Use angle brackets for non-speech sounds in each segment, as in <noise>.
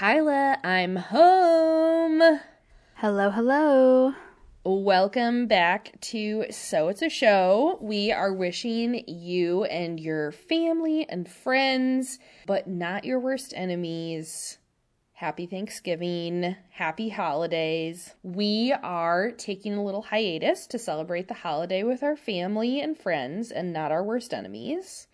Kyla, I'm home. Hello, hello. Welcome back to So It's a Show. We are wishing you and your family and friends, but not your worst enemies, happy Thanksgiving, happy holidays. We are taking a little hiatus to celebrate the holiday with our family and friends and not our worst enemies.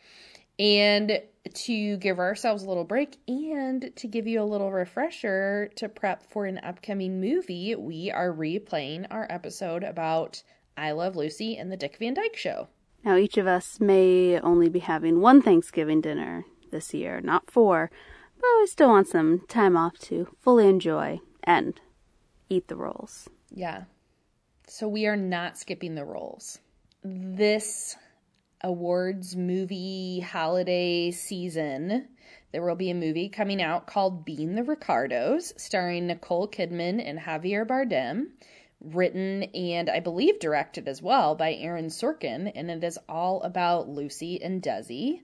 And to give ourselves a little break and to give you a little refresher to prep for an upcoming movie, we are replaying our episode about I Love Lucy and the Dick Van Dyke Show. Now, each of us may only be having one Thanksgiving dinner this year, not four, but we still want some time off to fully enjoy and eat the rolls. Yeah. So we are not skipping the rolls. This awards movie holiday season, there will be a movie coming out called Being the Ricardos, starring Nicole Kidman and Javier Bardem, written and I believe directed as well by Aaron Sorkin, and it is all about Lucy and Desi.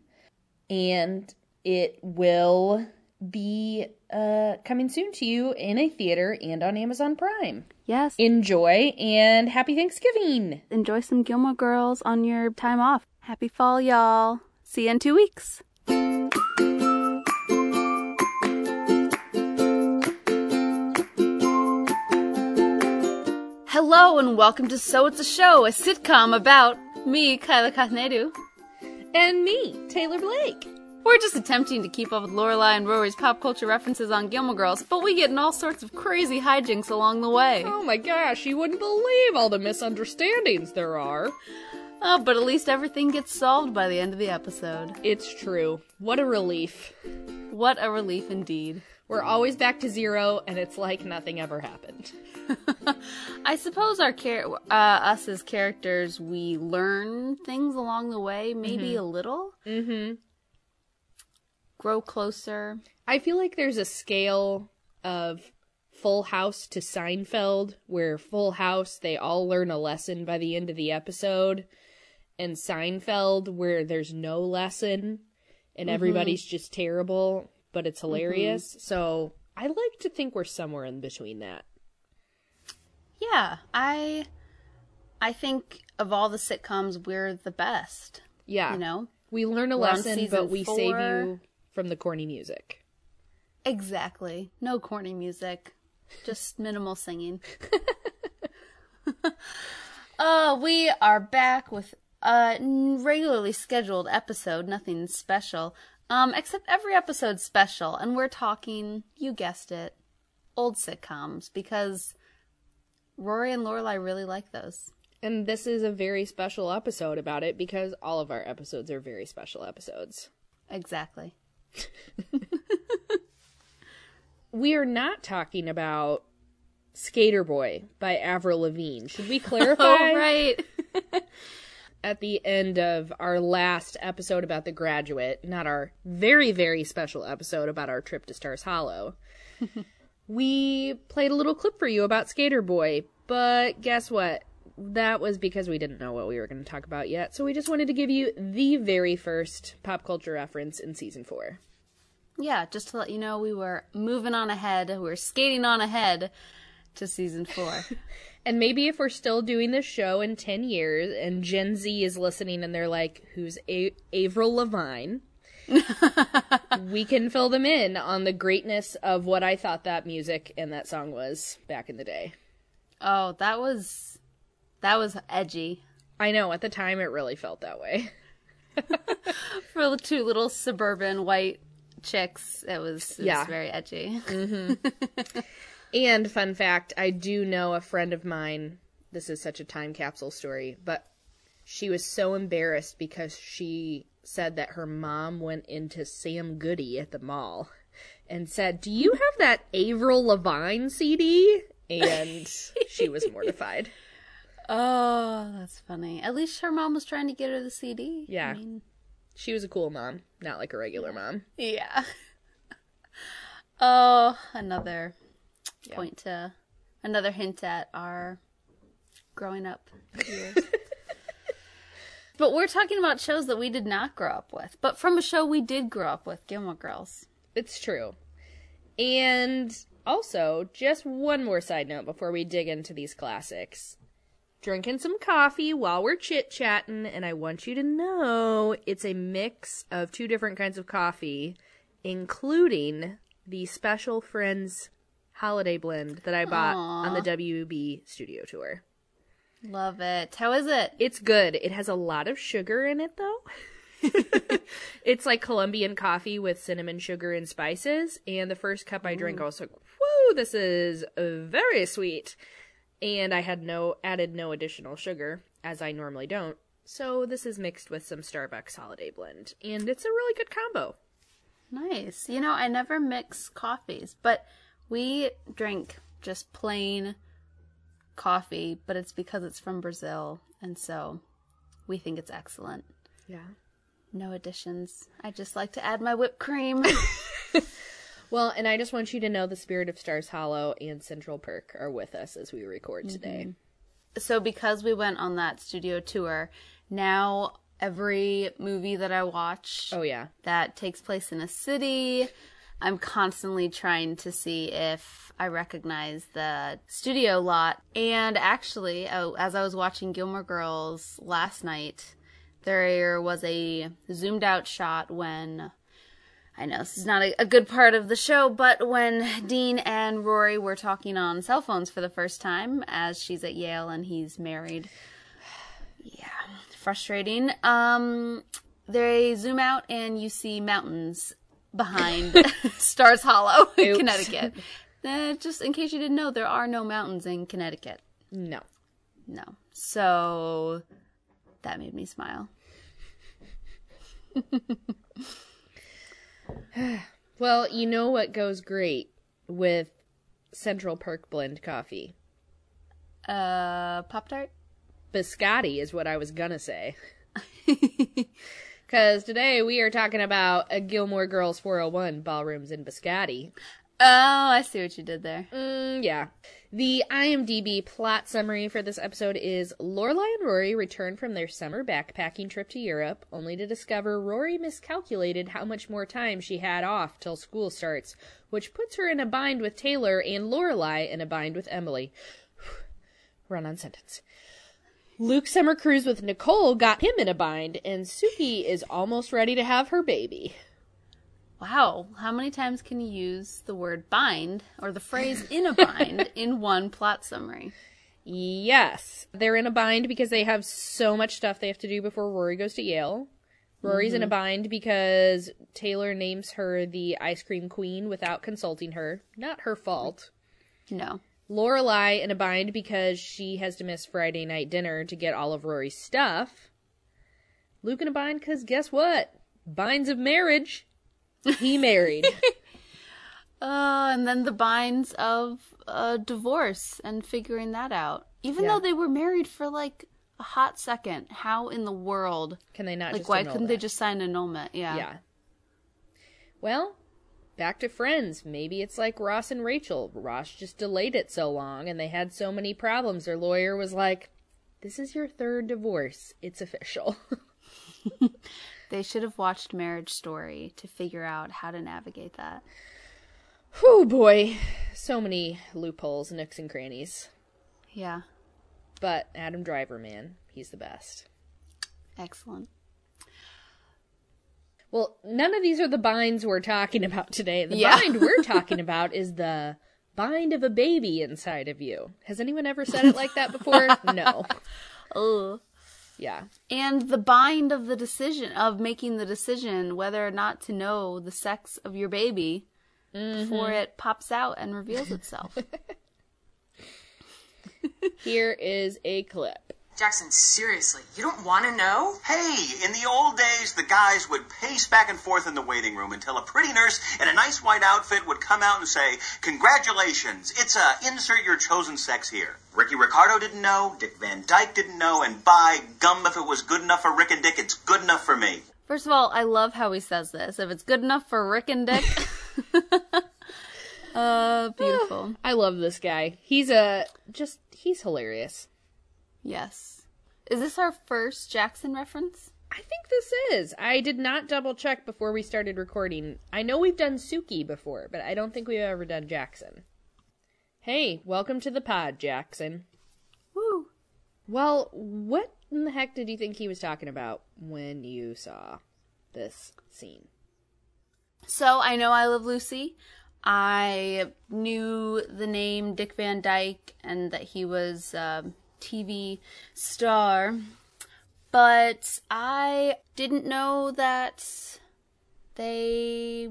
And it will be uh, coming soon to you in a theater and on Amazon Prime. Yes. Enjoy and happy Thanksgiving! Enjoy some Gilmore Girls on your time off. Happy fall, y'all. See you in two weeks. Hello and welcome to So It's a Show, a sitcom about me, Kyla Kathnedu. And me, Taylor Blake. We're just attempting to keep up with Lorelai and Rory's pop culture references on Gilmore Girls, but we get in all sorts of crazy hijinks along the way. Oh my gosh, you wouldn't believe all the misunderstandings there are. Oh, but at least everything gets solved by the end of the episode. It's true. What a relief. What a relief indeed. We're always back to zero, and it's like nothing ever happened. <laughs> I suppose our char- uh, us as characters, we learn things along the way, maybe a little. Mm-hmm. Grow closer. I feel like there's a scale of Full House to Seinfeld, where Full House, they all learn a lesson by the end of the episode, and Seinfeld, where there's no lesson and everybody's just terrible, but it's hilarious. So I like to think we're somewhere in between that. Yeah, I I think of all the sitcoms, we're the best. Yeah. You know? We learn a We're lesson, but we save you from the corny music. Exactly. No corny music. Just <laughs> minimal singing. <laughs> uh, we are back with a regularly scheduled episode, nothing special. Um, except every episode's special, and we're talking, you guessed it, old sitcoms, because Rory and Lorelai really like those. And this is a very special episode about it because all of our episodes are very special episodes. Exactly. <laughs> We are not talking about Skater Boy by Avril Lavigne. Should we <laughs> clarify? Oh, right. <laughs> At the end of our last episode about The Graduate, not our very, very special episode about our trip to Stars Hollow, <laughs> we played a little clip for you about Skater Boy. But guess what? That was because we didn't know what we were going to talk about yet. So we just wanted to give you the very first pop culture reference in season four. Yeah, just to let you know, we were moving on ahead. We were skating on ahead to season four. <laughs> And maybe if we're still doing this show in 10 years and Gen Z is listening and they're like, who's A- Avril Lavigne? <laughs> we can fill them in on the greatness of what I thought that music and that song was back in the day. oh, that was that was edgy I know, at the time it really felt that way. <laughs> for the two little suburban white chicks. It was, it Yeah. was very edgy. Mm-hmm. <laughs> And fun fact, I do know a friend of mine. This is such a time capsule story, but she was so embarrassed because she said that her mom went into Sam Goody at the mall and said, "Do you have that Avril Lavigne CD?" And <laughs> she was mortified. Oh, that's funny. At least her mom was trying to get her the CD. Yeah. I mean, She was a cool mom, not like a regular mom. yeah. <laughs> oh, another point to another hint at our growing up years. <laughs> but we're talking about shows that we did not grow up with, but from a show we did grow up with, Gilmore Girls. It's true. And also, just one more side note before we dig into these classics. Drinking some coffee while we're chit chatting, and I want you to know it's a mix of two different kinds of coffee, including the Special Friends holiday blend that I bought on the WB studio tour. Love it. How is it? It's good. It has a lot of sugar in it, though. <laughs> it's like Colombian coffee with cinnamon sugar and spices. And the first cup I drank, I was like, "Whoa, this is very sweet." And I had no added no additional sugar, as I normally don't. So this is mixed with some Starbucks holiday blend, and it's a really good combo. Nice. You know, I never mix coffees, but we drink just plain coffee, but it's because it's from Brazil, and so we think it's excellent. Yeah. No additions. I just like to add my whipped cream. <laughs> <laughs> Well, and I just want you to know the Spirit of Stars Hollow and Central Perk are with us as we record mm-hmm. today. so because we went on that studio tour, now every movie that I watch Oh yeah. that takes place in a city, I'm constantly trying to see if I recognize the studio lot. And actually, oh, as I was watching Gilmore Girls last night, there was a zoomed out shot when I know this is not a, a good part of the show, but when Dean and Rory were talking on cell phones for the first time, as she's at Yale and he's married. <sighs> Yeah, frustrating. Um, they zoom out and you see mountains behind <laughs> Stars Hollow in. Connecticut. Uh, just in case you didn't know, there are no mountains in Connecticut. No. No. So that made me smile. <sighs> Well, you know what goes great with Central Perk blend coffee? Uh, Pop Tart? Biscotti is what I was gonna say. <laughs> Because today we are talking about a Gilmore Girls 401 ballrooms in Biscotti. Oh, I see what you did there. Mm, yeah. The IMDb plot summary for this episode is Lorelai and Rory return from their summer backpacking trip to Europe, only to discover Rory miscalculated how much more time she had off till school starts, which puts her in a bind with Taylor and Lorelai in a bind with Emily. <sighs> Run on sentence. Luke's summer cruise with Nicole got him in a bind, and Sookie is almost ready to have her baby. Wow, how many times can you use the word bind or the phrase in a bind <laughs> in one plot summary? Yes. They're in a bind because they have so much stuff they have to do before Rory goes to Yale. Rory's in a mm-hmm. bind because Taylor names her the ice cream queen without consulting her. Not her fault. No. Lorelai in a bind because she has to miss Friday night dinner to get all of Rory's stuff. Luke in a bind because guess what? Binds of marriage. He <laughs> married. Uh, and then the binds of uh, divorce and figuring that out. Even Yeah. though they were married for like a hot second, how in the world? Can they not Like, why couldn't they just sign annulment? Yeah. Yeah. Well, back to friends. Maybe it's like Ross and Rachel. Ross just delayed it so long and they had so many problems. Their lawyer was like, This is your third divorce. It's official. <laughs> They should have watched Marriage Story to figure out how to navigate that. Whew, boy. So many loopholes, nooks, and crannies. Yeah. But Adam Driver, man, he's the best. Excellent. Well, none of these are the binds we're talking about today. The Yeah. bind we're talking <laughs> about is the bind of a baby inside of you. Has anyone ever said it like that before? <laughs> no. Oh. Yeah. And the bind of the decision of making the decision whether or not to know the sex of your baby before mm-hmm. it pops out and reveals itself. <laughs> Here is a clip. Jackson, seriously, you don't want to know? Hey, in the old days, the guys would pace back and forth in the waiting room until a pretty nurse in a nice white outfit would come out and say, Congratulations, it's a insert your chosen sex here. Ricky Ricardo didn't know, Dick Van Dyke didn't know, and by gum, if it was good enough for Rick and Dick, it's good enough for me. First of all, I love how he says this. If it's good enough for Rick and Dick. <laughs> uh, beautiful. <sighs> I love this guy. He's a just he's hilarious. Yes. Is this our first Jackson reference? I think this is. I did not double check before we started recording. I know we've done Sookie before, but I don't think we've ever done Jackson. Hey, welcome to the pod, Jackson. Woo. Well, what in the heck did you think he was talking about when you saw this scene? So I know I Love Lucy. I knew the name Dick Van Dyke and that he was a TV star, but I didn't know that they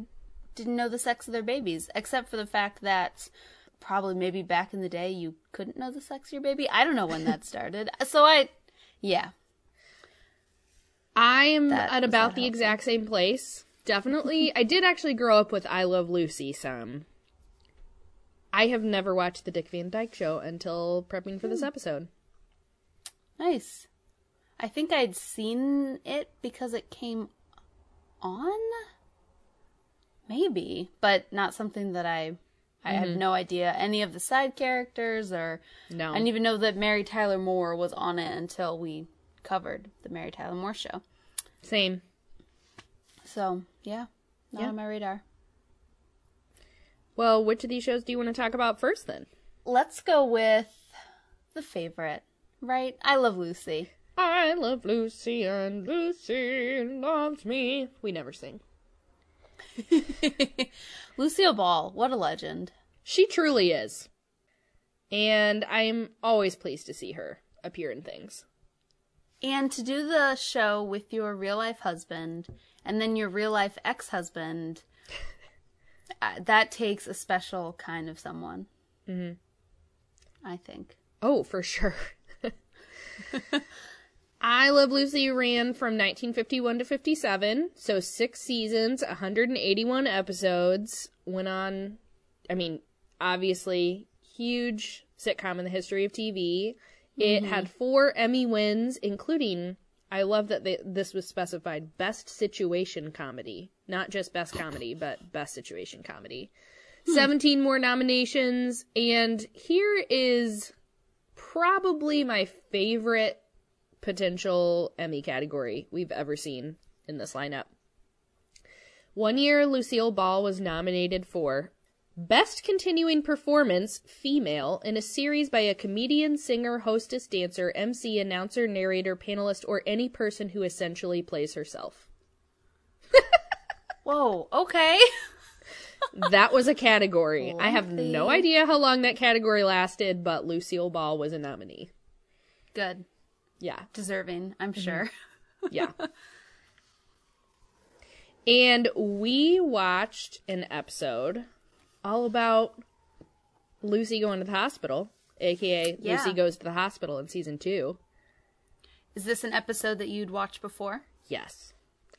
didn't know the sex of their babies, except for the fact that probably maybe back in the day you couldn't know the sex of your baby. I don't know when that started. <laughs> So I, yeah, I am That- at about the helpful? exact same place. Definitely. <laughs> I did actually grow up with I Love Lucy some. I have never watched the Dick Van Dyke show until prepping for Hmm. this episode. Nice. I think I'd seen it because it came on, maybe, but not something that I. I had mm-hmm. no idea any of the side characters, or No. I didn't even know that Mary Tyler Moore was on it until we covered the Mary Tyler Moore show. Same. So yeah, not Yeah. on my radar. Well, which of these shows do you want to talk about first then? Let's go with the favorite, right? I love Lucy. I love Lucy and Lucy loves me. We never sing. <laughs> Lucille Ball, what a legend. She truly is. And I'm always pleased to see her appear in things. And to do the show with your real life husband and then your real life ex husband, <laughs> uh, that takes a special kind of someone. Mm-hmm. I think. Oh, for sure. <laughs> I Love Lucy ran from 1951 to 57, so six seasons, 181 episodes. Went on, I mean, obviously, huge sitcom in the history of TV. It mm-hmm. had four Emmy wins, including, I love that they, this was specified, Best Situation Comedy. Not just Best Comedy, but Best Situation Comedy. Hmm. 17 more nominations, and here is probably my favorite potential Emmy category we've ever seen in this lineup. One year, Lucille Ball was nominated for Best Continuing Performance Female in a series by a comedian, singer, hostess, dancer, MC, announcer, narrator, panelist, or any person who essentially plays herself. <laughs> Whoa, okay. <laughs> That was a category. I have no idea how long that category lasted, but Lucille Ball was a nominee. Good. Yeah. Deserving, I'm mm-hmm. sure. Yeah. <laughs> and we watched an episode all about Lucy going to the hospital, aka Yeah. Lucy goes to the hospital in season two. Is this an episode that you'd watched before? Yes.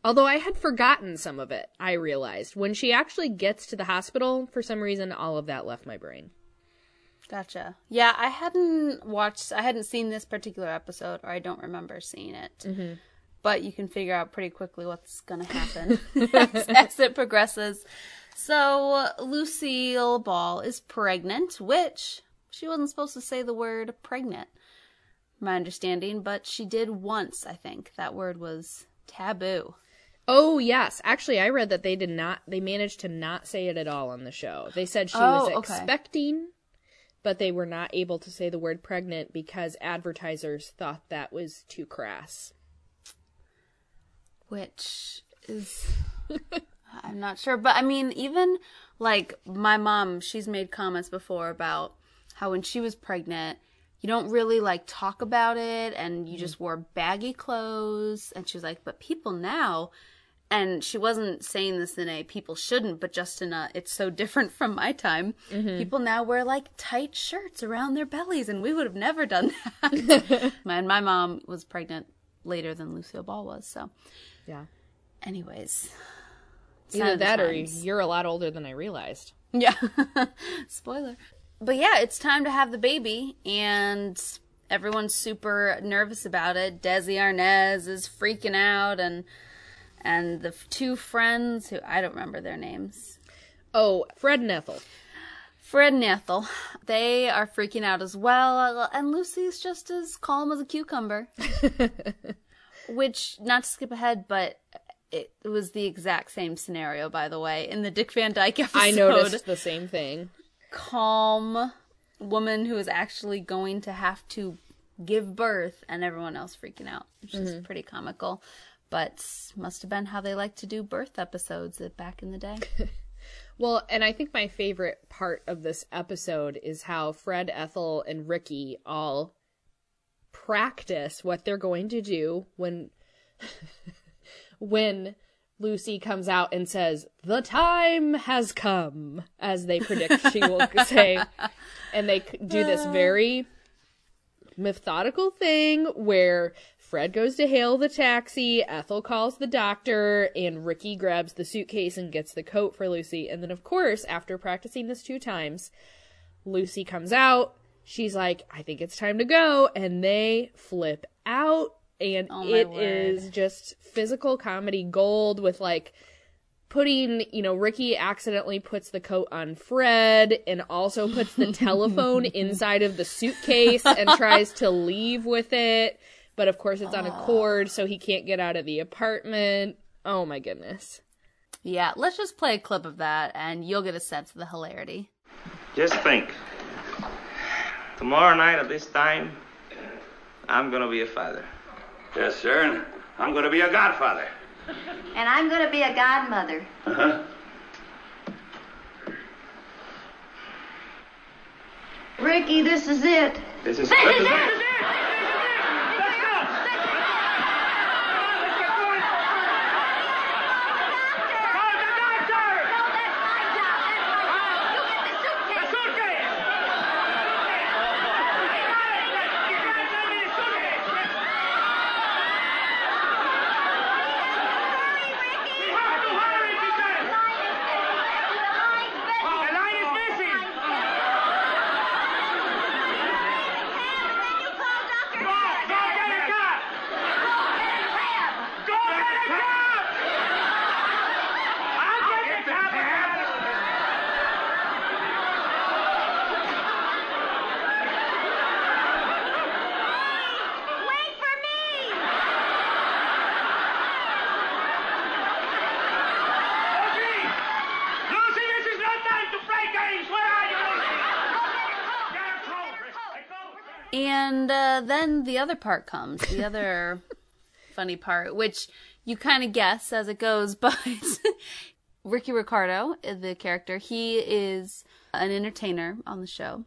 Although I had forgotten some of it, I realized. When she actually gets to the hospital, for some reason, all of that left my brain. Gotcha. Yeah, I hadn't watched, I hadn't seen this particular episode, or I don't remember seeing it. Mm-hmm. But you can figure out pretty quickly what's going to happen as, <laughs> <laughs> as it progresses. So, Lucille Ball is pregnant, which she wasn't supposed to say the word pregnant, my understanding, but she did once, I think. That word was taboo. Oh yes, actually, I read that they did not. They managed to not say it at all on the show. They said she was Oh, okay. expecting, but they were not able to say the word pregnant because advertisers thought that was too crass. which is <laughs> I'm not sure, but I mean, even like my mom, she's made comments before about how when she was pregnant, you don't really like talk about it, and you mm-hmm. just wore baggy clothes, and she was like, but people now. And she wasn't saying this in a people shouldn't, but just in a it's so different <laughs> from my time. Mm-hmm. People now wear like tight shirts around their bellies, and we would have never done <laughs> that. <laughs> and my mom was pregnant later than Lucille Ball was, so Yeah, Anyways. either sign of the that or you're a lot older than I realized. Yeah. Spoiler. But yeah, it's time to have the baby, and everyone's super nervous about it. Desi Arnaz is freaking out, and and the two friends who I don't remember their names, Oh, Fred and Ethel. Fred and Ethel, they are freaking out as well. And Lucy's just as calm as a cucumber. <laughs> which not to skip ahead, but it, it was the exact same scenario, by the way, in the Dick Van Dyke episode. I noticed the same thing. Calm woman who is actually going to have to give birth and everyone else freaking out, which is mm-hmm. pretty comical. But must have been how they like to do birth episodes back in the day. <laughs> Well, and I think my favorite part of this episode is how Fred, Ethel, and Ricky all practice what they're going to do when <laughs> when Lucy comes out and says, "The time has come," as they predict she will <laughs> say, and they do this uh. very methodical thing where Fred goes to hail the taxi, Ethel calls the doctor, and Ricky grabs the suitcase and gets the coat for Lucy. And then, of course, after practicing this two times, Lucy comes out. She's like, I think it's time to go. And they flip out. And Oh, it word. is just physical comedy gold with like putting, you know, Ricky accidentally puts the coat on Fred and also puts the telephone <laughs> inside of the suitcase and tries to <laughs> leave with it. But of course, it's on a cord, so he can't get out of the apartment. Oh my goodness. Yeah, let's just play a clip of that and you'll get a sense of the hilarity. Just think. Tomorrow night at this time, I'm gonna be a father. Yes, sir. And I'm going to be a godfather. And I'm going to be a godmother. Uh-huh. Ricky, this is it. This is, this is it. Wait for me! Lucy, this is no time to play games. Where are you, Lucy? Get her coat. Hey, coat. And uh, then the other part comes, the <laughs> other funny part, which you kind of guess as it goes, <laughs> but Ricky Ricardo, uh, the character, he is an entertainer on the show.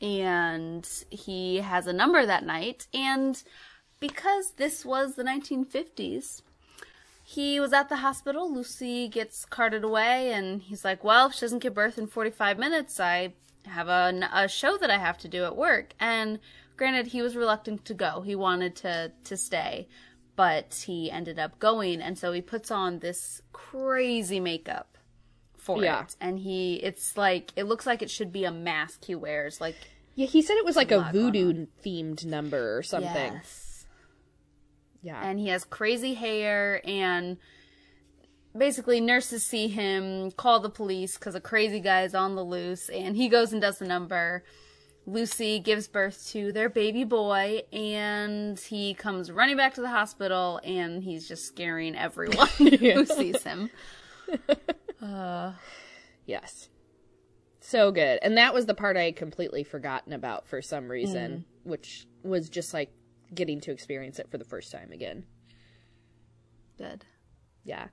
And he has a number that night. And because this was the 1950s, he was at the hospital. Lucy gets carted away, and he's like, Well, if she doesn't give birth in 45 minutes, I have a, a show that I have to do at work. And granted, he was reluctant to go. He wanted to, to stay, but he ended up going. And so he puts on this crazy makeup for Yeah. it. And he, it's like, it looks like it should be a mask he wears. Like, Yeah, he said it was like a voodoo themed number or something. yes. Yeah. and he has crazy hair and basically nurses see him call the police because a crazy guy is on the loose and he goes and does the number lucy gives birth to their baby boy and he comes running back to the hospital and he's just scaring everyone <laughs> who sees him <laughs> Uh, Yes. So good. And that was the part I had completely forgotten about for some reason, Mm. which was just like getting to experience it for the first time again. good Yeah.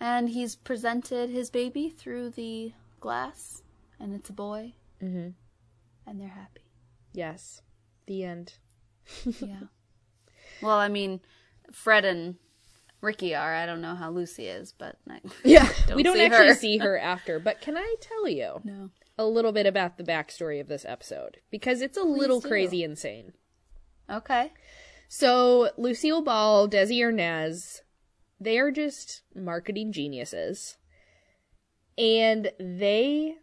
and he's presented his baby through the glass and it's a boy mm-hmm. And they're happy Yes. The end. <laughs> Yeah. Well, I mean, Fred and Ricky are. I don't know how Lucy is, but I, <laughs> Yeah. Don't we don't see actually her. see her <laughs> after, but can I tell you no. a little bit about the backstory of this episode? Because it's a little do. crazy insane. Okay. So Lucille Ball, Desi Arnaz, they are just marketing geniuses. And they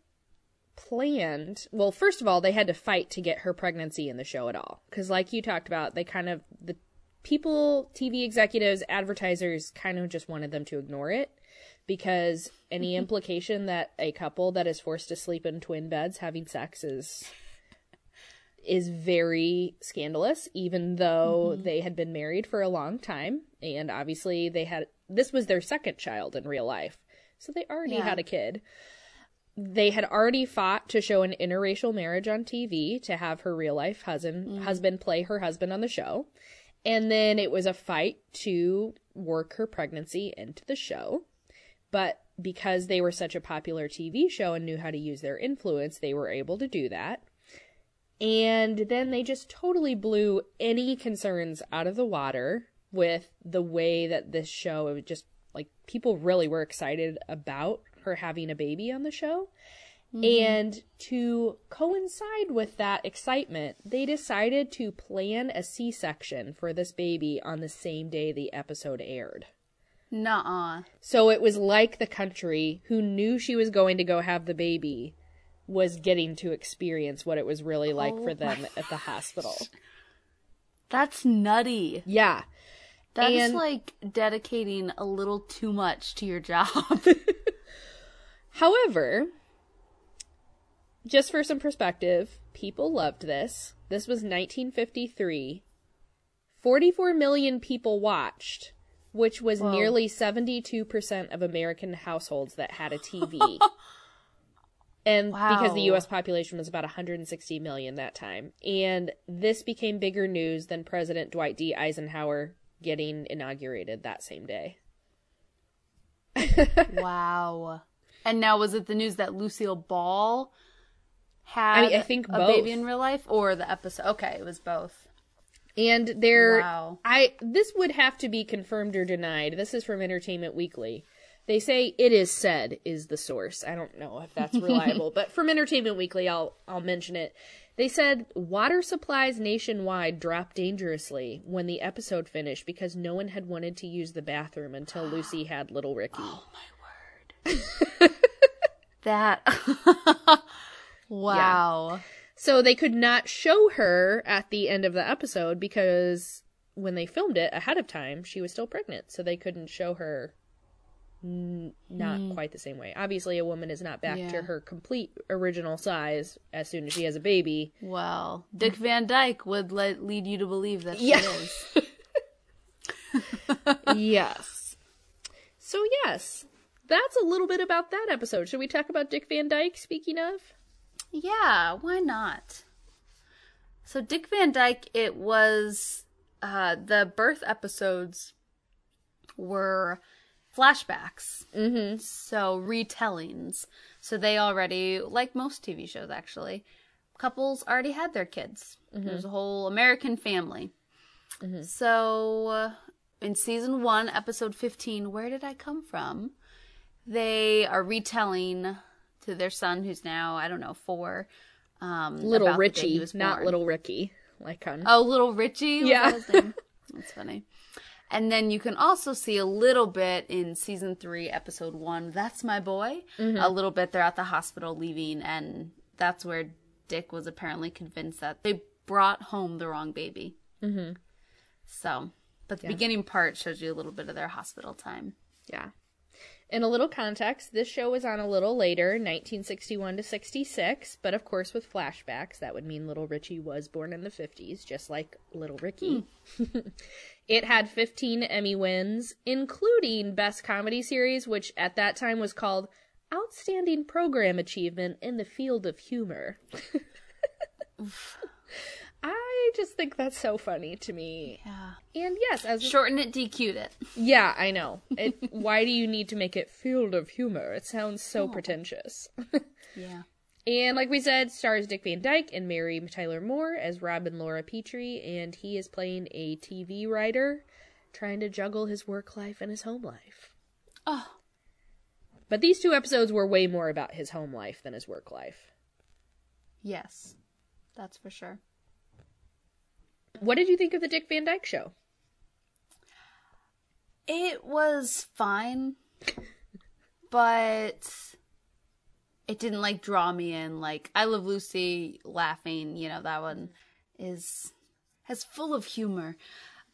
planned, well, first of all, they had to fight to get her pregnancy in the show at all. Because, like you talked about, they kind of, the people, TV executives, advertisers kind of just wanted them to ignore it. Because any <laughs> implication that a couple that is forced to sleep in twin beds having sex is is very scandalous, even though mm-hmm. they had been married for a long time. And obviously, they had this was their second child in real life. So they already Yeah. had a kid. They had already fought to show an interracial marriage on TV to have her real life husband mm. husband play her husband on the show. And then it was a fight to work her pregnancy into the show. But because they were such a popular TV show and knew how to use their influence, they were able to do that. And then they just totally blew any concerns out of the water with the way that this show it was just like people really were excited about her having a baby on the show. Mm-hmm. And to coincide with that excitement, they decided to plan a C section for this baby on the same day the episode aired. Nuh-uh. So it was like the country who knew she was going to go have the baby was getting to experience what it was really like oh for them at the hospital. That's nutty. Yeah. That is And- like dedicating a little too much to your job. <laughs> However, just for some perspective, people loved this. This was 1953. 44 million people watched, which was nearly 72% of American households that had a TV. <laughs> and because the US population was about 160 million that time. And this became bigger news than President Dwight D. Eisenhower getting inaugurated that same day. <laughs> wow. And now was it the news that Lucille Ball had I I think a both. baby in real life or the episode? Okay, it was both. And there, Wow. I this would have to be confirmed or denied. This is from Entertainment Weekly. They say it is said is the source. I don't know if that's reliable, <laughs> but from Entertainment Weekly, I'll I'll mention it. They said water supplies nationwide dropped dangerously when the episode finished because no one had wanted to use the bathroom until Lucy had little Ricky. <gasps> Oh <laughs> That <laughs> Wow. So they could not show her at the end of the episode because when they filmed it ahead of time, she was still pregnant. So they couldn't show her n- not mm. quite the same way. Obviously, a woman is not back to her complete original size as soon as she has a baby. Well, Dick Van Dyke would let, lead you to believe that Yeah. she is. <laughs> yes. So, yes, that's a little bit about that episode. Should we talk about Dick Van Dyke, speaking of? Yeah, why not? So Dick Van Dyke, it was uh the birth episodes were flashbacks. Mm-hmm. So retellings. So they already, like most TV shows actually, couples already had their kids. There's a whole American family. So uh, in season one, episode 15, Where Did I Come From? They are retelling to their son, who's now, I don't know, four. Um, Little about the day Richie, he was not. Little Ricky, like on. Oh, little Richie? Yeah. that his name? That's funny. And then you can also see a little bit in season three, episode one. That's my boy. Mm-hmm. A little bit they're at the hospital leaving, and that's where Dick was apparently convinced that they brought home the wrong baby. Mm-hmm. So, but the beginning part shows you a little bit of their hospital time. Yeah. In a little context, this show was on a little later, 1961 to 66, but of course with flashbacks, that would mean Little Richie was born in the 50s, just like Little Ricky. Hmm. <laughs> it had 15 Emmy wins, including Best Comedy Series, which at that time was called Outstanding Program Achievement in the Field of Humor. <laughs> I just think that's so funny to me. Yeah. And yes, as Shorten it, DQ'd it. yeah, I know. <laughs> It, why do you need to make it field of humor? It sounds so oh. pretentious. <laughs> Yeah. and like we said, stars Dick Van Dyke and Mary Tyler Moore as Rob and Laura Petrie, and he is playing a TV writer trying to juggle his work life and his home life. Oh. But these two episodes were way more about his home life than his work life. Yes. That's for sure. What did you think of the Dick Van Dyke show? It was fine, but it didn't like draw me in. Like I Love Lucy, laughing, you know that one is has full of humor,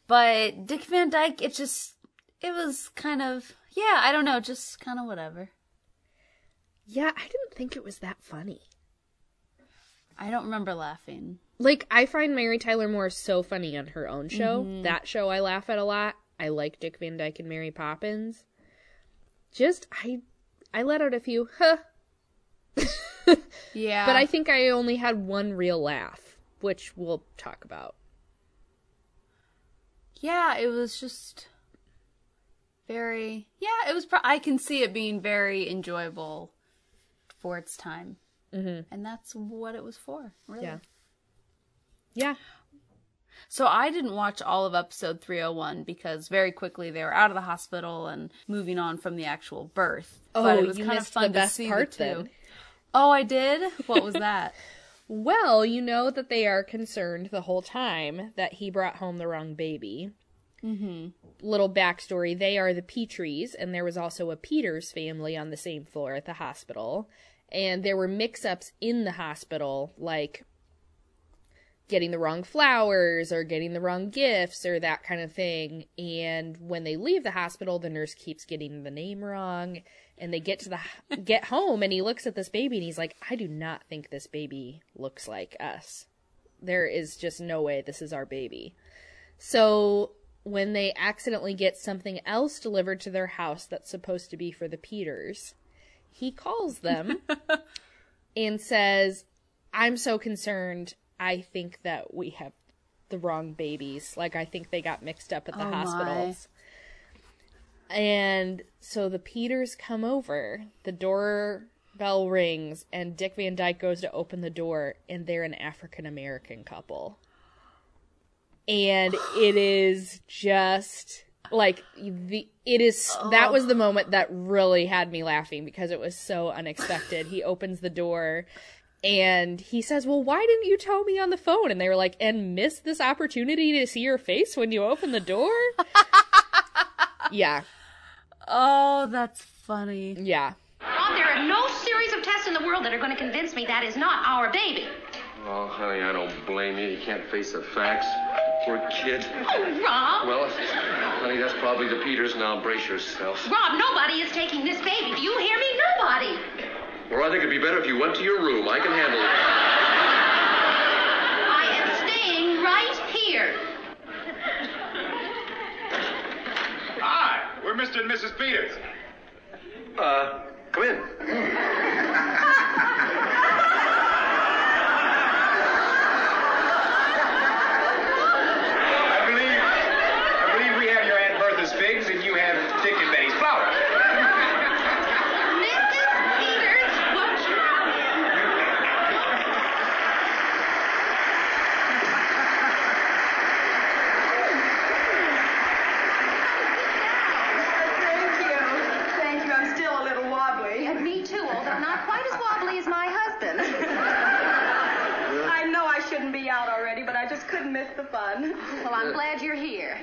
but Dick Van Dyke, it just it was kind of yeah, I don't know, just kind of whatever. Yeah, I didn't think it was that funny. I don't remember laughing. Like I find Mary Tyler Moore so funny on her own show. Mm-hmm. That show I laugh at a lot. I like Dick Van Dyke and Mary Poppins. Just I I let out a few huh, <laughs> Yeah. but I think I only had one real laugh, which we'll talk about. Yeah, it was just very. Yeah, it was. Pro- I can see it being very enjoyable for its time, mm-hmm. and that's what it was for. Really. Yeah. Yeah. So I didn't watch all of episode 301 because very quickly they were out of the hospital and moving on from the actual birth. Oh, but it was you kind of fun the to see part the two. then. Oh, I did. What was that? <laughs> Well, you know that they are concerned the whole time that he brought home the wrong baby. Mm-hmm. Little backstory they are the Petries, and there was also a Peters family on the same floor at the hospital. And there were mix ups in the hospital, like getting the wrong flowers or getting the wrong gifts or that kind of thing. And when they leave the hospital, the nurse keeps getting the name wrong. And they get to the <laughs> get home, and he looks at this baby, and he's like, "I do not think this baby looks like us. There is just no way this is our baby." So when they accidentally get something else delivered to their house that's supposed to be for the Peters, he calls them <laughs> and says, I'm so concerned. I think that we have the wrong babies. Like, I think they got mixed up at the Oh, my. hospitals. And so the Peters come over, the doorbell rings, and Dick Van Dyke goes to open the door, and they're an African American couple. And it is just like the it is that was the moment that really had me laughing because it was so unexpected. he opens the door and he says, "Well, why didn't you tell me on the phone?" And they were like, "And miss this opportunity to see your face when you open the door?" <laughs> yeah. oh, that's funny. Yeah. Bob, there are no series of tests in the world that are going to convince me that is not our baby. Oh, honey, I don't blame you. You can't face the facts. Poor kid. Oh, Rob. Well, honey, that's probably the Peters. Now brace yourself. Rob, nobody is taking this baby. Do you hear me? Nobody. Or I think it'd be better if you went to your room. I can handle it. I am staying right here. Hi, we're Mr. and Mrs. Peters. Uh, come in. <laughs> I believe, I believe we have your Aunt Bertha's figs and you have Dick and Betty's flowers. Mrs. Peters, won't you come in? Thank you. Thank you. I'm still a little wobbly. And me too, although not quite as wobbly as my husband. I know I shouldn't be out already, but I just couldn't miss the fun. Well, I'm glad you're here.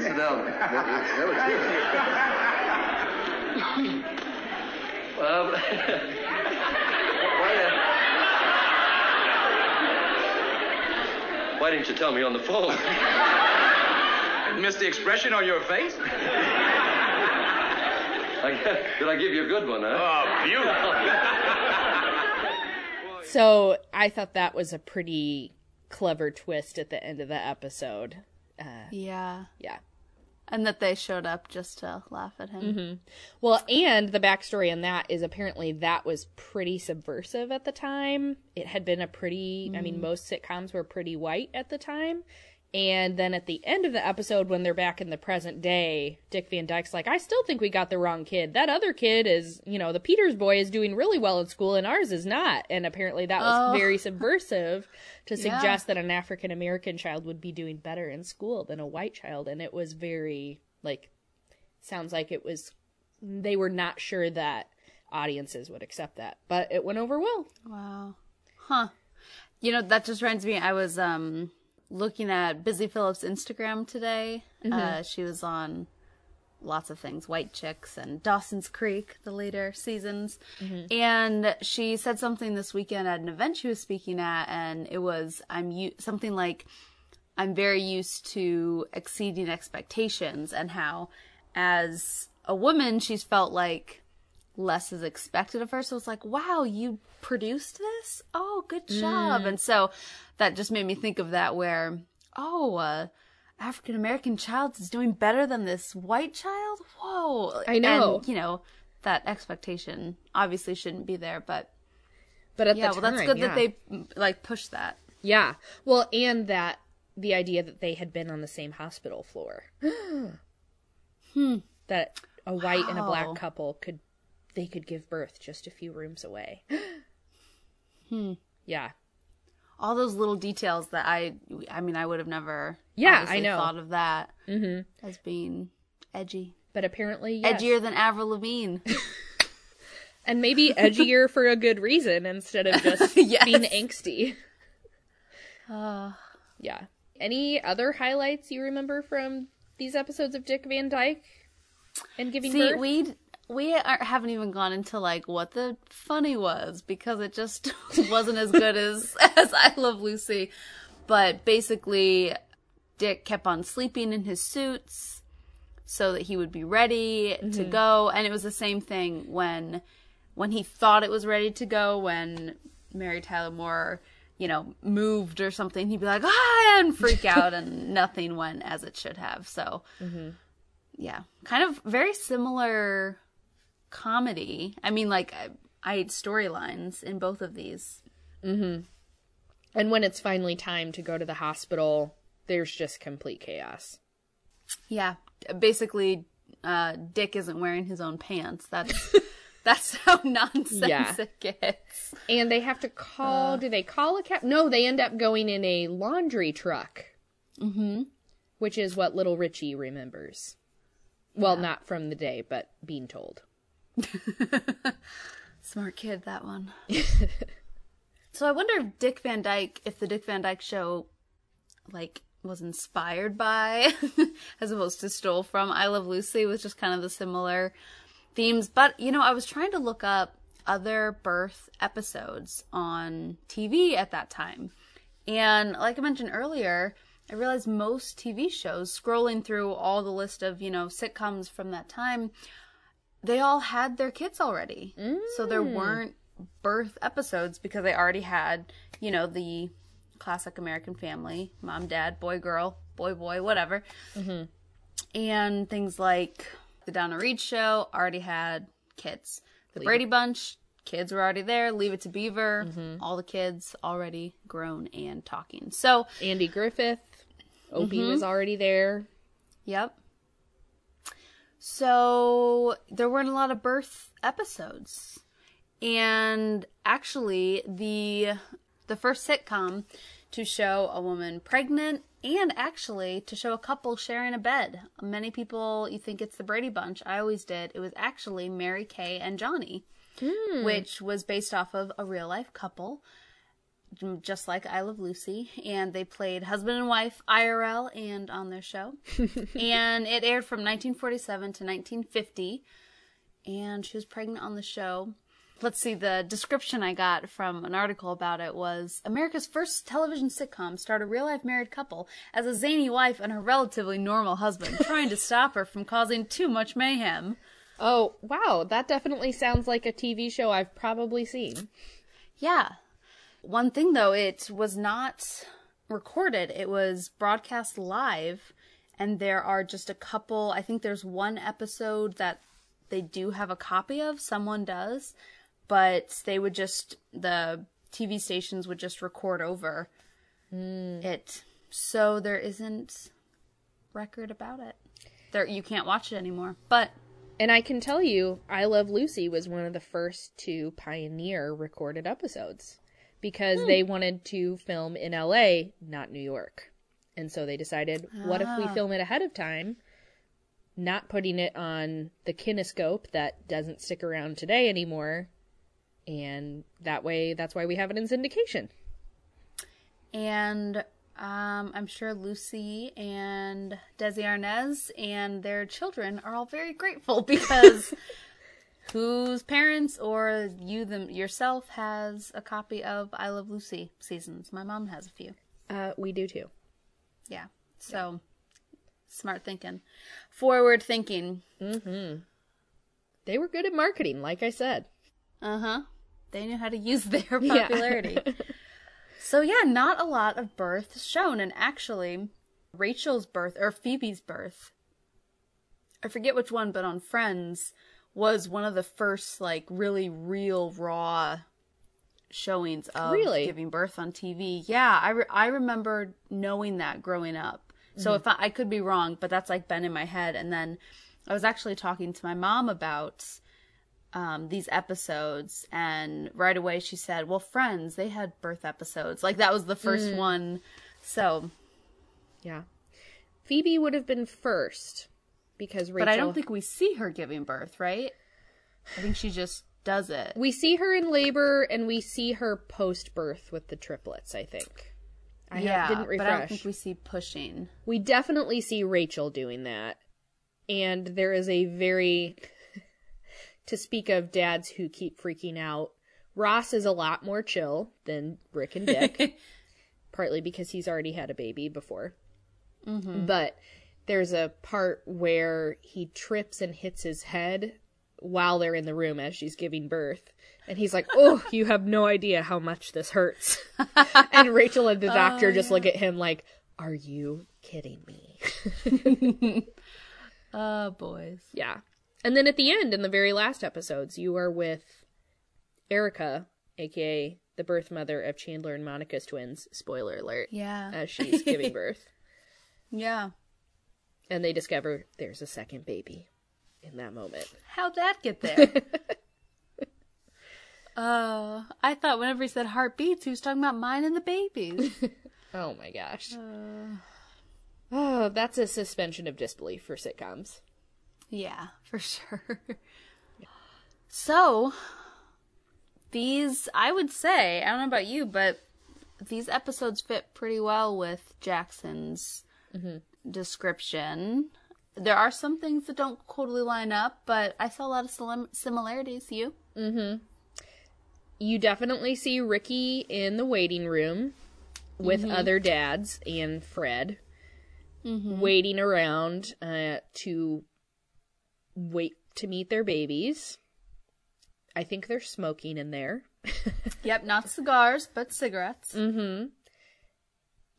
Sit down. Have a seat. Um, why, uh, why didn't you tell me on the phone? Miss the expression on your face? I, did I give you a good one, huh? Oh, beautiful. <laughs> So I thought that was a pretty clever twist at the end of the episode. Uh, yeah. Yeah. And that they showed up just to laugh at him. Mm-hmm. Well, and the backstory on that is apparently that was pretty subversive at the time. It had been a pretty, I mean, mm-hmm. most sitcoms were pretty white at the time. And then at the end of the episode, when they're back in the present day, Dick Van Dyke's like, I still think we got the wrong kid. That other kid is, you know, the Peters boy is doing really well in school and ours is not. And apparently that was Oh. very <laughs> subversive to Yeah. suggest that an African American child would be doing better in school than a white child. And it was very, like, sounds like it was they were not sure that audiences would accept that but it went over well Wow. Huh. You know, that just reminds me, I was um looking at Busy Phillips' Instagram today. Uh, she was on lots of things, White Chicks and Dawson's Creek, the later seasons. And she said something this weekend at an event she was speaking at, and it was, I'm u- something like, I'm very used to exceeding expectations and how as a woman she's felt like less is expected of her. So it's like, wow, you produced this? Oh, good job. And so that just made me think of that where, oh, uh, African American child is doing better than this white child? Whoa. I know. And, you know, that expectation obviously shouldn't be there, but But at yeah, the well, that's good yeah. that they mm, like push that. Yeah. Well, and that the idea that they had been on the same hospital floor. hmm. <gasps> That a white and a black couple could they could give birth just a few rooms away. <gasps> hmm. Yeah. All those little details that I, I mean, I would have never, Yeah, I know. thought of that as being edgy, But apparently yes. edgier than Avril Lavigne. <laughs> <laughs> and maybe edgier for a good reason instead of just <laughs> Yes. being angsty. <sighs> Uh, Yeah. Any other highlights you remember from these episodes of Dick Van Dyke and giving See, birth? we we are, haven't even gone into like what the funny was because it just <laughs> wasn't as good as <laughs> as I Love Lucy. But basically, Dick kept on sleeping in his suits so that he would be ready to go, and it was the same thing when when he thought it was ready to go when Mary Tyler Moore. You know, moved or something, he'd be like, ah, and freak <laughs> out, and nothing went as it should have. So, yeah kind of very similar comedy i mean like i, I had storylines in both of these and when it's finally time to go to the hospital, there's just complete chaos. yeah basically uh dick isn't wearing his own pants that's <laughs> that's how <laughs> nonsense Yeah. it gets And they have to call. do they call a cab? No, they end up going in a laundry truck. Mm-hmm. Which is what little Richie remembers. Well, not from the day, but being told. <laughs> smart kid that one. <laughs> So i wonder if dick van dyke if the dick van dyke show like was inspired by <laughs> as opposed to stole from i love lucy was just kind of the similar themes. But you know i was trying to look up other birth episodes on tv at that time. And like i mentioned earlier i realized most tv shows scrolling through all the list of you know sitcoms from that time they all had their kids already. So there mm. weren't birth episodes because they already had, you know, the classic American family mom, dad, boy, girl, boy, boy, whatever. Mm-hmm. And things like The Donna Reed Show already had kids. The Brady Bunch, kids were already there. Leave It to Beaver, mm-hmm. all the kids already grown and talking. So, Andy Griffith. Opie mm-hmm. was already there. Yep. So there weren't a lot of birth episodes. And actually the the first sitcom to show a woman pregnant and actually to show a couple sharing a bed. Many people you think it's the Brady Bunch. I always did. It was actually Mary Kay and Johnny, hmm. which was based off of a real life couple just like I Love Lucy, and they played husband and wife IRL and on their show. <laughs> and it aired from 1947 to 1950, and she was pregnant on the show. Let's see, the description I got from an article about it was America's first television sitcom starred a real life married couple as a zany wife and her relatively normal husband, trying to <laughs> stop her from causing too much mayhem. Oh, wow. That definitely sounds like a TV show I've probably seen. Yeah. One thing though, it was not recorded. It was broadcast live and there are just a couple, I think there's one episode that they do have a copy of, someone does, but they would just the TV stations would just record over hmm. it. So there isn't record about it. There you can't watch it anymore. But And I can tell you, I Love Lucy was one of the first to pioneer recorded episodes because they wanted to film in LA, not New York. And so they decided, what if we film it ahead of time, not putting it on the kinescope that doesn't stick around today anymore, and that way, that's why we have it in syndication. and um, I'm sure Lucy and Desi Arnaz and their children are all very grateful <laughs> because whose parents or you them yourself has a copy of I Love Lucy seasons? My mom has a few. Uh, we do too. Yeah. So smart thinking, forward thinking. Mm-hmm. They were good at marketing, like I said. Uh huh. They knew how to use <laughs> their Yeah. popularity. <laughs> so yeah, not a lot of births shown, and actually, Rachel's birth or Phoebe's birth, I forget which one, but on Friends was one of the first like really real raw showings of Really? giving birth on TV. Yeah, I re- I remember knowing that growing up. So if I, I could be wrong, but that's like been in my head. And then I was actually talking to my mom about um, these episodes, and right away she said, "Well, Friends, they had birth episodes. Like that was the first one." So, Yeah. Phoebe would have been first because Rachel. but I don't think we see her giving birth, right? I think she just does it. we see her in labor and we see her post birth with the triplets. I think. I yeah, didn't refresh. but I don't think we see pushing. we definitely see Rachel doing that. And there is a very, <laughs> to speak of dads who keep freaking out, Ross is a lot more chill than Rick and Dick, <laughs> partly because he's already had a baby before. Mm-hmm. But there's a part where he trips and hits his head while they're in the room as she's giving birth. And he's like, Oh, <laughs> you have no idea how much this hurts. <laughs> and Rachel and the oh, doctor just look at him like, Are you kidding me? <laughs> Oh, boys. Yeah. And then at the end, in the very last episodes, you are with Erica, aka the birth mother of Chandler and Monica's twins. Spoiler alert. Yeah. As she's giving birth. Yeah. And they discover there's a second baby in that moment. How'd that get there? <laughs> uh, I thought whenever he said heartbeats, he was talking about mine and the babies. <laughs> Oh my gosh. Oh, that's a suspension of disbelief for sitcoms. Yeah, for sure. So, these, I would say, I don't know about you, but these episodes fit pretty well with Jackson's description. There are some things that don't totally line up, but I saw a lot of sim- similarities. You? Mm-hmm. You definitely see Ricky in the waiting room with mm-hmm. other dads and Fred mm-hmm. waiting around uh, to wait to meet their babies. I think they're smoking in there. <laughs> Yep, not cigars, but cigarettes.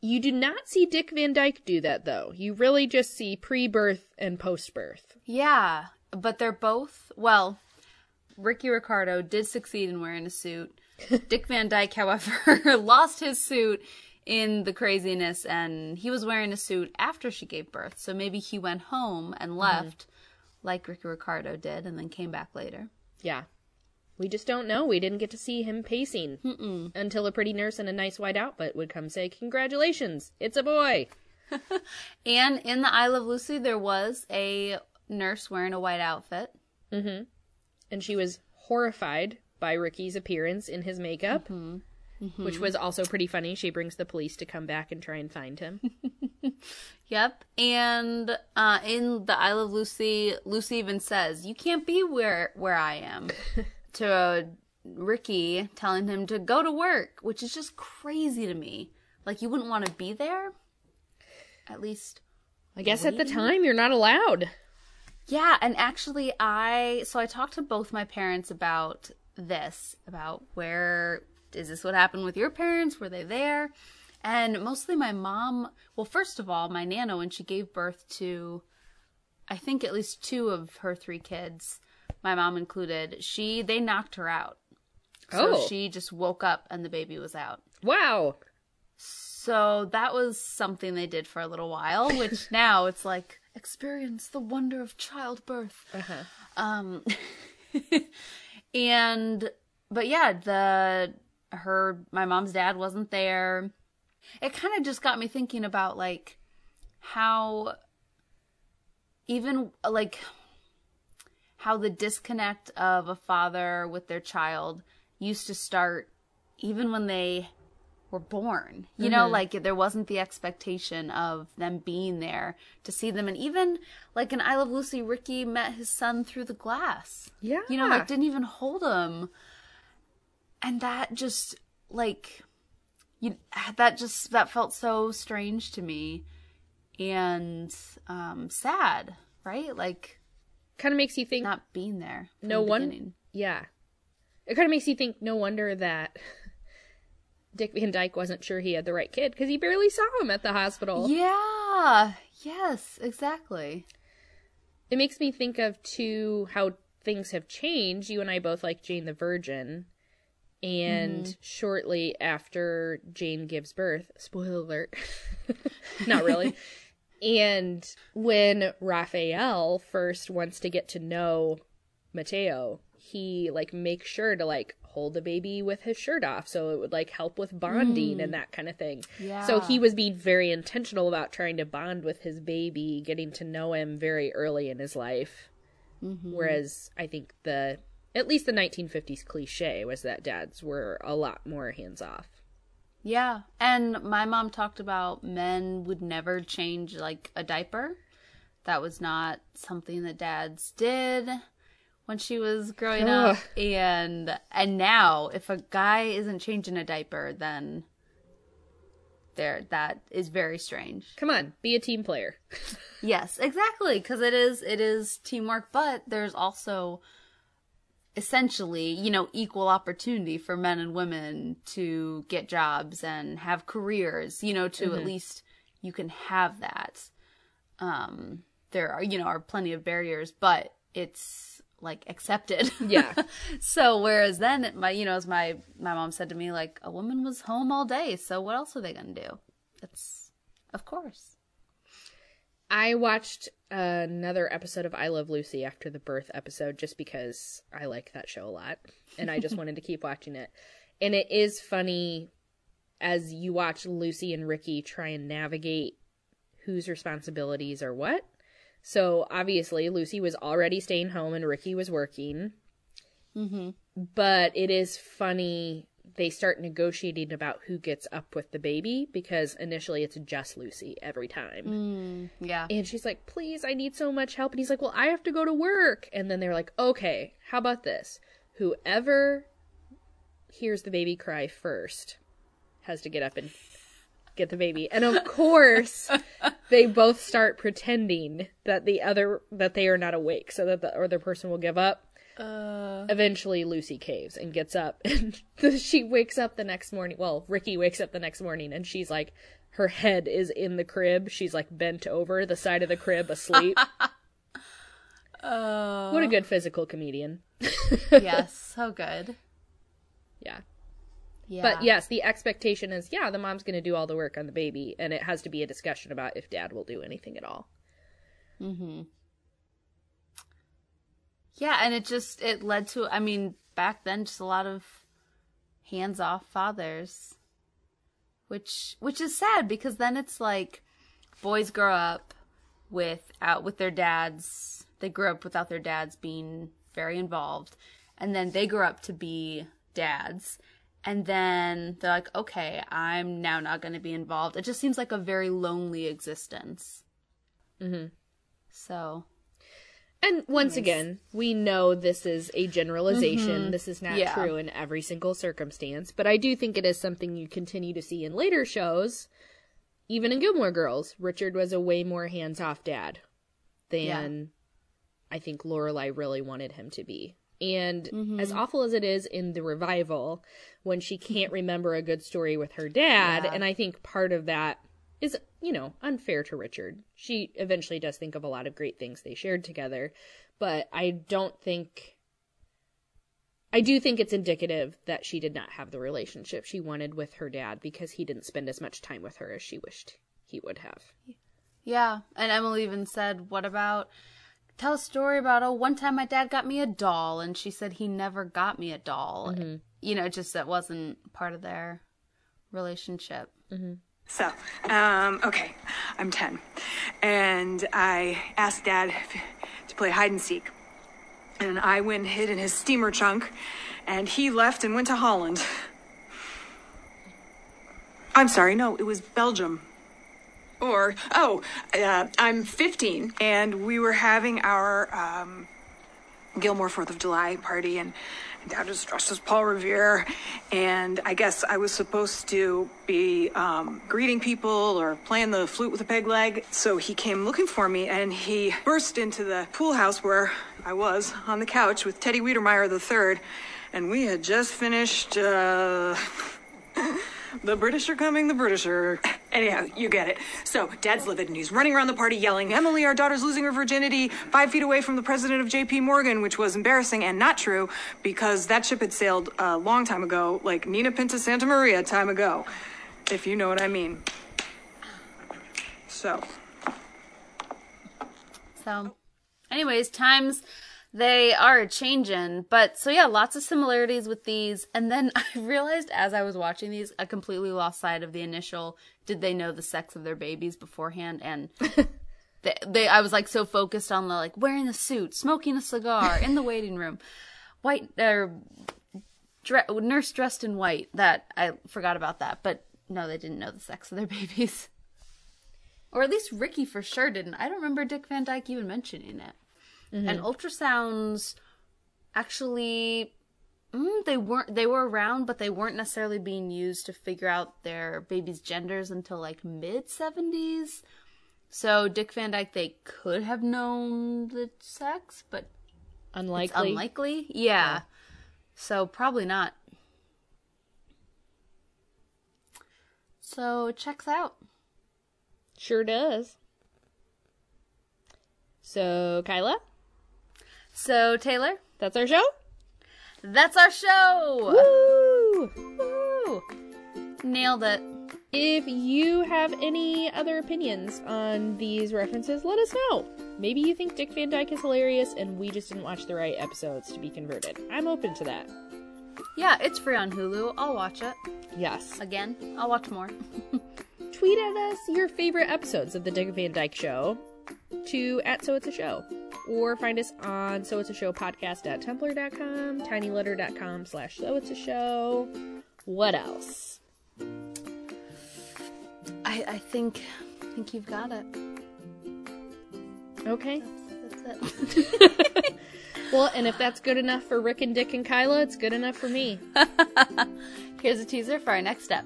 You do not see Dick Van Dyke do that though. You really just see pre-birth and post-birth. Yeah, but they're both well. Ricky Ricardo did succeed in wearing a suit. <laughs> Dick Van Dyke, however, <laughs> lost his suit in the craziness, and he was wearing a suit after she gave birth. So maybe he went home and mm-hmm. left, like Ricky Ricardo did, and then came back later. Yeah. We just don't know. We didn't get to see him pacing until a pretty nurse in a nice white outfit would come say, "Congratulations, it's a boy." <laughs> And in the I Love Lucy, there was a nurse wearing a white outfit. Mm-hmm. and she was horrified by Ricky's appearance in his makeup, mm-hmm. Mm-hmm. which was also pretty funny. She brings the police to come back and try and find him. <laughs> Yep. And uh, in the I Love Lucy, Lucy even says, "You can't be where where I am." <laughs> to uh, Ricky, telling him to go to work, which is just crazy to me. Like you wouldn't want to be there. At least, I guess at the time you're not allowed. yeah. And actually, I so I talked to both my parents about this, about where is this what happened with your parents? Were they there? And mostly my mom. Well, first of all, my nana when she gave birth to, I think at least two of her three kids, my mom included. She they knocked her out. So Oh. she just woke up and the baby was out. Wow. So that was something they did for a little while, which <laughs> now it's like experience the wonder of childbirth. Um, <laughs> and but yeah, the her my mom's dad wasn't there. It kind of just got me thinking about like how even like how the disconnect of a father with their child used to start even when they were born. You know, like there wasn't the expectation of them being there to see them. And even like in I Love Lucy, Ricky met his son through the glass. Yeah. You know, like didn't even hold him. And that just like you that just that felt so strange to me and um sad, right? Like kind of makes you think not being there. no the one yeah it kind of makes you think no wonder that <laughs> dick van dyke wasn't sure he had the right kid because he barely saw him at the hospital Yeah. Yes, exactly. it makes me think of too how things have changed you and i both like jane the virgin and mm-hmm. shortly after jane gives birth spoiler alert <laughs> not really <laughs> and when rafael first wants to get to know mateo he like makes sure to like hold the baby with his shirt off so it would like help with bonding and hmm. that kind of thing. So he was being very intentional about trying to bond with his baby getting to know him very early in his life. Mm-hmm. Whereas i think the at least the 1950s cliche was that dads were a lot more hands off Yeah. And my mom talked about men would never change like a diaper. That was not something that dads did when she was growing up. And and now if a guy isn't changing a diaper then there that is very strange. come on be a team player <laughs> Yes, exactly, because it is it is teamwork, but there's also essentially, you know, equal opportunity for men and women to get jobs and have careers, you know, to at least you can have that. Um there are, you know, are plenty of barriers, but it's like accepted. Yeah. <laughs> so whereas then my you know, as my my mom said to me like a woman was home all day, so what else are they going to do? It's of course. I watched another episode of I Love Lucy after the birth episode just because I like that show a lot and I just <laughs> wanted to keep watching it. And it is funny as you watch Lucy and Ricky try and navigate whose responsibilities are what. So obviously Lucy was already staying home and Ricky was working. Mm-hmm. But it is funny they start negotiating about who gets up with the baby because initially it's just Lucy every time. Mm, yeah. And she's like, please, I need so much help. And he's like, well, I have to go to work. And then they're like, okay, how about this? Whoever hears the baby cry first has to get up and get the baby. And of course, <laughs> they both start pretending that the other, that they are not awake so that the other person will give up. Uh. Eventually, Lucy caves and gets up, <laughs> and she wakes up the next morning. Well, Ricky wakes up the next morning, and she's like, her head is in the crib. She's like bent over the side of the crib, asleep. <laughs> Oh. What a good physical comedian. <laughs> yes, so good. Yeah. Yeah. But yes, the expectation is yeah, the mom's going to do all the work on the baby, and it has to be a discussion about if dad will do anything at all. Mm-hmm. Yeah, and it just it led to I mean, back then just a lot of hands-off fathers. Which which is sad because then it's like boys grow up with out with their dads. They grew up without their dads being very involved. And then they grow up to be dads. And then they're like, okay, I'm now not going to be involved. It just seems like a very lonely existence. Mm-hmm. So, And once again, we know this is a generalization. Mm-hmm. This is not Yeah. true in every single circumstance, but I do think it is something you continue to see in later shows. Even in Gilmore Girls, Richard was a way more hands-off dad than I think Lorelai really wanted him to be. And mm-hmm. as awful as it is in the revival, when she can't <laughs> remember a good story with her dad, Yeah. and I think part of that is, you know, unfair to Richard. She eventually does think of a lot of great things they shared together, but I don't think. I do think it's indicative that she did not have the relationship she wanted with her dad because he didn't spend as much time with her as she wished he would have. Yeah, and Emily even said, "What about tell a story about oh one time my dad got me a doll and she said he never got me a doll." Mm-hmm. You know, just that wasn't part of their relationship. Mm-hmm. So, um, okay, I'm 10. And I asked Dad to play hide and seek. And I went and hid in his steamer trunk, and he left and went to Holland. I'm sorry, no, it was Belgium. Or, oh, uh, I'm 15, and we were having our um, Gilmore Fourth of July party, and Dad dressed as Paul Revere, and I guess I was supposed to be um, greeting people or playing the flute with a peg leg. So he came looking for me, and he burst into the pool house where I was on the couch with Teddy Wiedemeyer III, and we had just finished. Uh, <laughs> The British are coming, the British are. Anyhow, you get it. So, Dad's livid and he's running around the party yelling, Emily, our daughter's losing her virginity five feet away from the president of JP Morgan, which was embarrassing and not true because that ship had sailed a long time ago, like Nina Pinta Santa Maria time ago, if you know what I mean. So, So, anyways, times they are changing. But so yeah, lots of similarities with these. And then <laughs> I realized as I was watching these, I completely lost sight of the initial. Did they know the sex of their babies beforehand? And <laughs> they, they, I was like so focused on the like wearing a suit, smoking a cigar in the waiting room, white or dre- nurse dressed in white that I forgot about that. But no, they didn't know the sex of their <laughs> babies. Or at least Ricky for sure didn't. I don't remember Dick Van Dyke even mentioning it. Mm-hmm. And ultrasounds actually mm, they weren't they were around but they weren't necessarily being used to figure out their babies' genders until like mid 70s. So Dick Van Dyke they could have known the sex, but Unlikely. it's unlikely. Yeah. So probably not. So it checks out. Sure does. So, Kyla, So Taylor, that's our show. That's our show. Woo! Woo! Nailed it. If you have any other opinions on these references, let us know. Maybe you think Dick Van Dyke is hilarious and we just didn't watch the right episodes to be converted. I'm open to that. Yeah, it's free on Hulu. I'll watch it Yes. again. I'll watch more. <laughs> Tweet at us your favorite episodes of the Dick Van Dyke Show to at So It's a Show. Or find us on So It's a Show podcast at tinyletter.com slash So It's a Show. What else? I, I think I think you've got it. Okay. That's <laughs> it. <laughs> Well, and if that's good enough for Rick and Dick and Kyla, it's good enough for me. <laughs> Here's a teaser for our next step.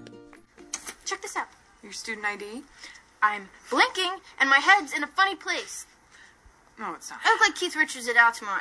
Check this out. Your student ID. I'm blinking, and my head's in a funny place. No, it's not. I look like Keith Richards at Altamont.